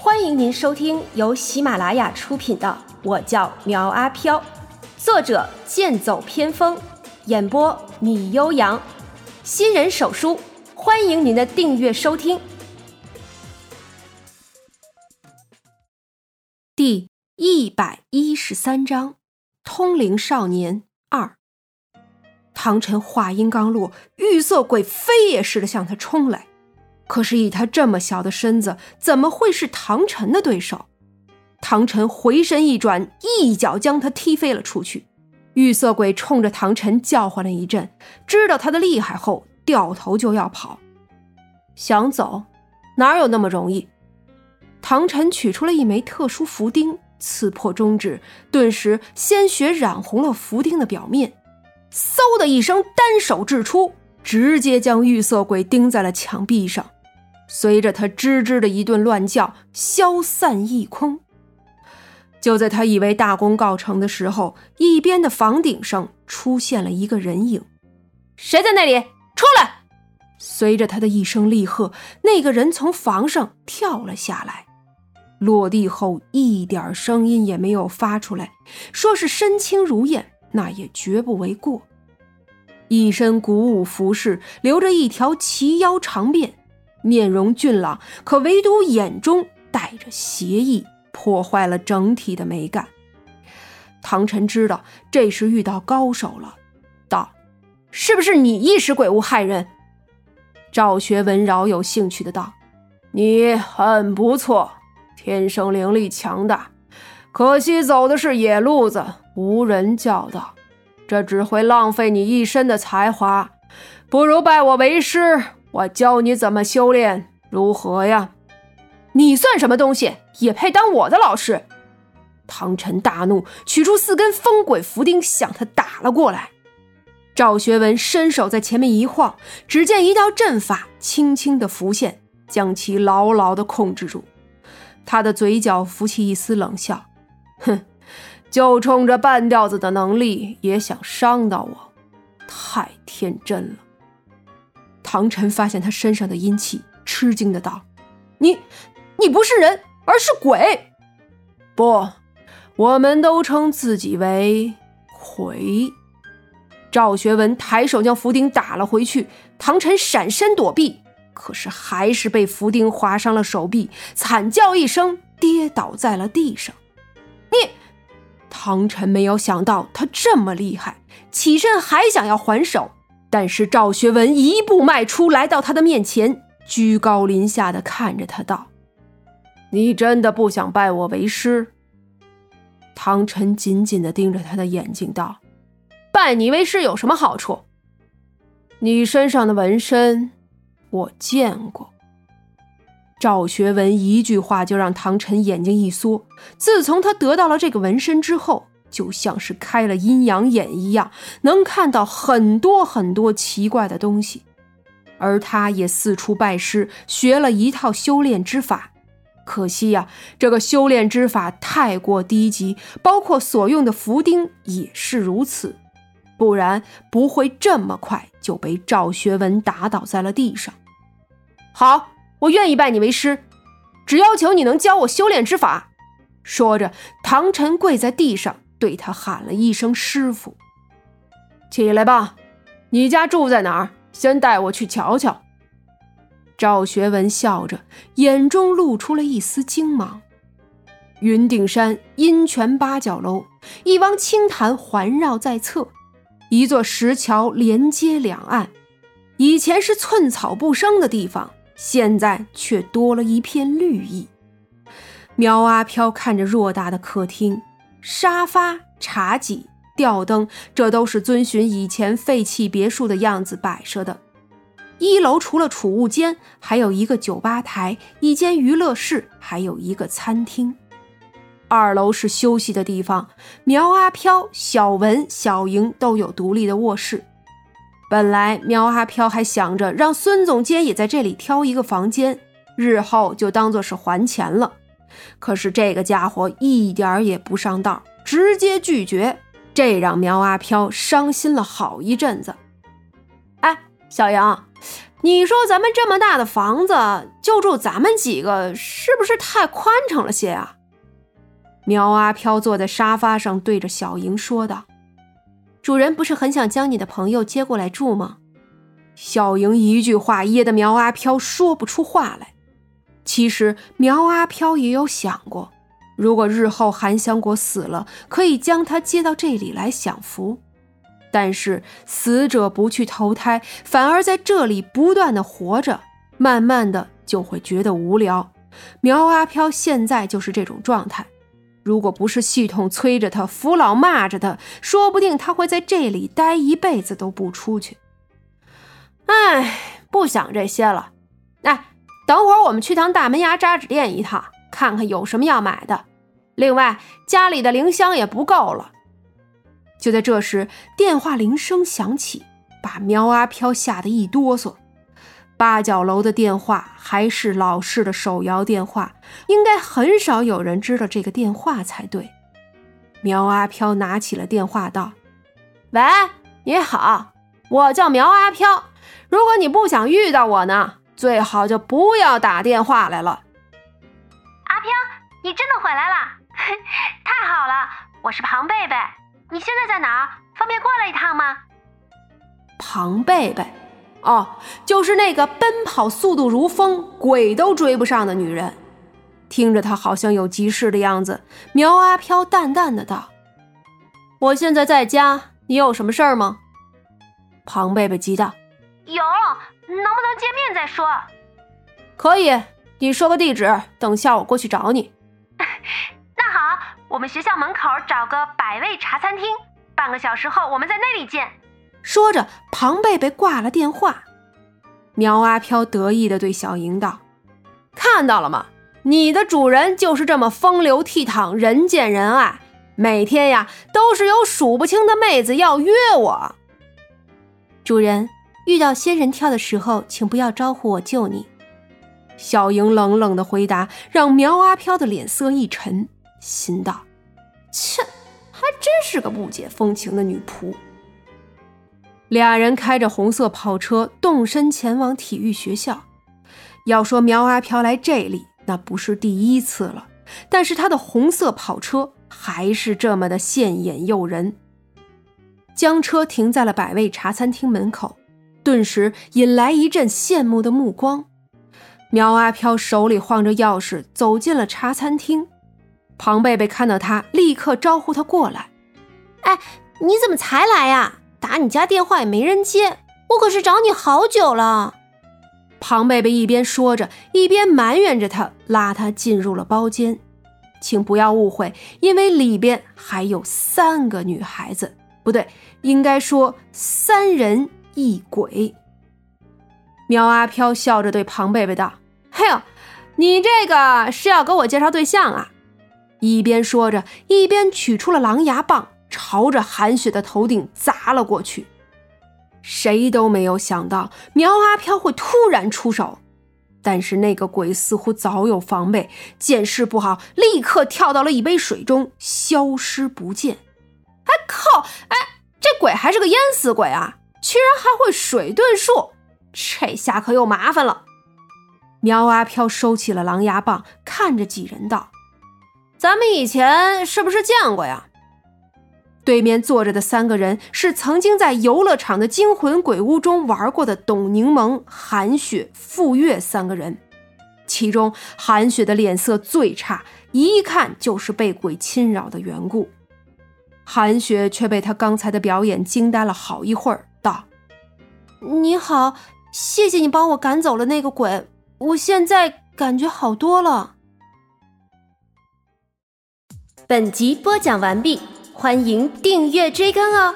欢迎您收听由喜马拉雅出品的《我叫苗阿飘》，作者剑走偏锋，演播米悠扬，新人手书，欢迎您的订阅收听。第一百一十三章：通灵少年二。唐晨话音刚落，玉色鬼飞也似的向他冲来。可是以他这么小的身子，怎么会是唐晨的对手？唐晨回身一转，一脚将他踢飞了出去。玉色鬼冲着唐晨叫唤了一阵，知道他的厉害后，掉头就要跑。想走，哪有那么容易？唐晨取出了一枚特殊符钉，刺破中指，顿时鲜血染红了符钉的表面。嗖的一声，单手掷出，直接将玉色鬼钉在了墙壁上。随着他吱吱的一顿乱叫，消散一空。就在他以为大功告成的时候，一边的房顶上出现了一个人影。谁在那里？出来！随着他的一声厉喝，那个人从房上跳了下来，落地后一点声音也没有发出来。说是身轻如燕。那也绝不为过。一身古武服饰，留着一条齐腰长辫，面容俊朗，可唯独眼中带着邪意，破坏了整体的美感。唐晨知道这是遇到高手了，道：“是不是你一时鬼物害人？”赵学文饶有兴趣的道：“你很不错，天生灵力强大，可惜走的是野路子。”无人教导，这只会浪费你一身的才华。不如拜我为师，我教你怎么修炼，如何呀？你算什么东西，也配当我的老师？唐晨大怒，取出四根风鬼符钉向他打了过来。赵学文伸手在前面一晃，只见一道阵法轻轻的浮现，将其牢牢的控制住。他的嘴角浮起一丝冷笑，哼。就冲着半吊子的能力也想伤到我，太天真了。唐晨发现他身上的阴气，吃惊的道：“你，你不是人，而是鬼。”不，我们都称自己为鬼。赵学文抬手将符钉打了回去，唐晨闪身躲避，可是还是被符钉划伤了手臂，惨叫一声，跌倒在了地上。你。唐晨没有想到他这么厉害，起身还想要还手，但是赵学文一步迈出来到他的面前，居高临下的看着他道：“你真的不想拜我为师？”唐晨紧紧的盯着他的眼睛道：“拜你为师有什么好处？你身上的纹身，我见过。”赵学文一句话就让唐晨眼睛一缩。自从他得到了这个纹身之后，就像是开了阴阳眼一样，能看到很多很多奇怪的东西。而他也四处拜师，学了一套修炼之法。可惜呀，这个修炼之法太过低级，包括所用的符钉也是如此，不然不会这么快就被赵学文打倒在了地上。好。我愿意拜你为师，只要求你能教我修炼之法。说着，唐晨跪在地上，对他喊了一声“师傅”。起来吧，你家住在哪儿？先带我去瞧瞧。赵学文笑着，眼中露出了一丝惊芒。云顶山阴泉八角楼，一汪清潭环绕在侧，一座石桥连接两岸。以前是寸草不生的地方。现在却多了一片绿意。苗阿飘看着偌大的客厅，沙发、茶几、吊灯，这都是遵循以前废弃别墅的样子摆设的。一楼除了储物间，还有一个酒吧台、一间娱乐室，还有一个餐厅。二楼是休息的地方，苗阿飘、小文、小莹都有独立的卧室。本来苗阿飘还想着让孙总监也在这里挑一个房间，日后就当做是还钱了。可是这个家伙一点儿也不上道，直接拒绝，这让苗阿飘伤心了好一阵子。哎，小杨，你说咱们这么大的房子，就住咱们几个，是不是太宽敞了些啊？苗阿飘坐在沙发上，对着小莹说道：“主人不是很想将你的朋友接过来住吗？”小莹一句话噎得苗阿飘说不出话来。其实苗阿飘也有想过，如果日后韩香果死了，可以将他接到这里来享福。但是死者不去投胎，反而在这里不断的活着，慢慢的就会觉得无聊。苗阿飘现在就是这种状态。如果不是系统催着他，扶老骂着他，说不定他会在这里待一辈子都不出去。哎，不想这些了。哎，等会儿我们去趟大门牙扎纸店一趟，看看有什么要买的。另外，家里的铃香也不够了。就在这时，电话铃声响起，把苗阿飘吓得一哆嗦。八角楼的电话还是老式的手摇电话，应该很少有人知道这个电话才对。苗阿飘拿起了电话，道：“喂，你好，我叫苗阿飘。如果你不想遇到我呢，最好就不要打电话来了。”阿飘，你真的回来了，太好了！我是庞贝贝。你现在在哪儿？方便过来一趟吗？庞贝贝，哦，就是那个奔跑速度如风、鬼都追不上的女人。听着她好像有急事的样子，苗阿飘淡淡的道：“我现在在家，你有什么事儿吗？”庞贝贝急道：“有，能不能见面再说？”“可以，你说个地址，等下我过去找你。”那好我们学校门口找个百味茶餐厅，半个小时后我们在那里见。说着，庞贝贝挂了电话。苗阿飘得意地对小莹道：“看到了吗？你的主人就是这么风流倜傥、人见人爱，每天呀都是有数不清的妹子要约我。主人遇到仙人跳的时候，请不要招呼我救你。”小莹冷冷的回答，让苗阿飘的脸色一沉。心道：“切，还真是个不解风情的女仆。”俩人开着红色跑车动身前往体育学校。要说苗阿飘来这里，那不是第一次了，但是他的红色跑车还是这么的现眼诱人。将车停在了百味茶餐厅门口，顿时引来一阵羡慕的目光。苗阿飘手里晃着钥匙走进了茶餐厅。庞贝贝看到他，立刻招呼他过来。哎，你怎么才来呀？打你家电话也没人接，我可是找你好久了。庞贝贝一边说着，一边埋怨着他，拉他进入了包间。请不要误会，因为里边还有三个女孩子，不对，应该说三人一鬼。苗阿飘笑着对庞贝贝道：“嘿呦，你这个是要给我介绍对象啊？”一边说着，一边取出了狼牙棒，朝着韩雪的头顶砸了过去。谁都没有想到苗阿飘会突然出手，但是那个鬼似乎早有防备，见势不好，立刻跳到了一杯水中，消失不见。哎靠！哎，这鬼还是个淹死鬼啊，居然还会水遁术，这下可又麻烦了。苗阿飘收起了狼牙棒，看着几人道。咱们以前是不是见过呀？对面坐着的三个人是曾经在游乐场的惊魂鬼屋中玩过的董柠檬、韩雪、傅月三个人，其中韩雪的脸色最差，一看就是被鬼侵扰的缘故。韩雪却被他刚才的表演惊呆了好一会儿，：“你好，谢谢你帮我赶走了那个鬼，我现在感觉好多了。”本集播讲完毕，欢迎订阅追更哦。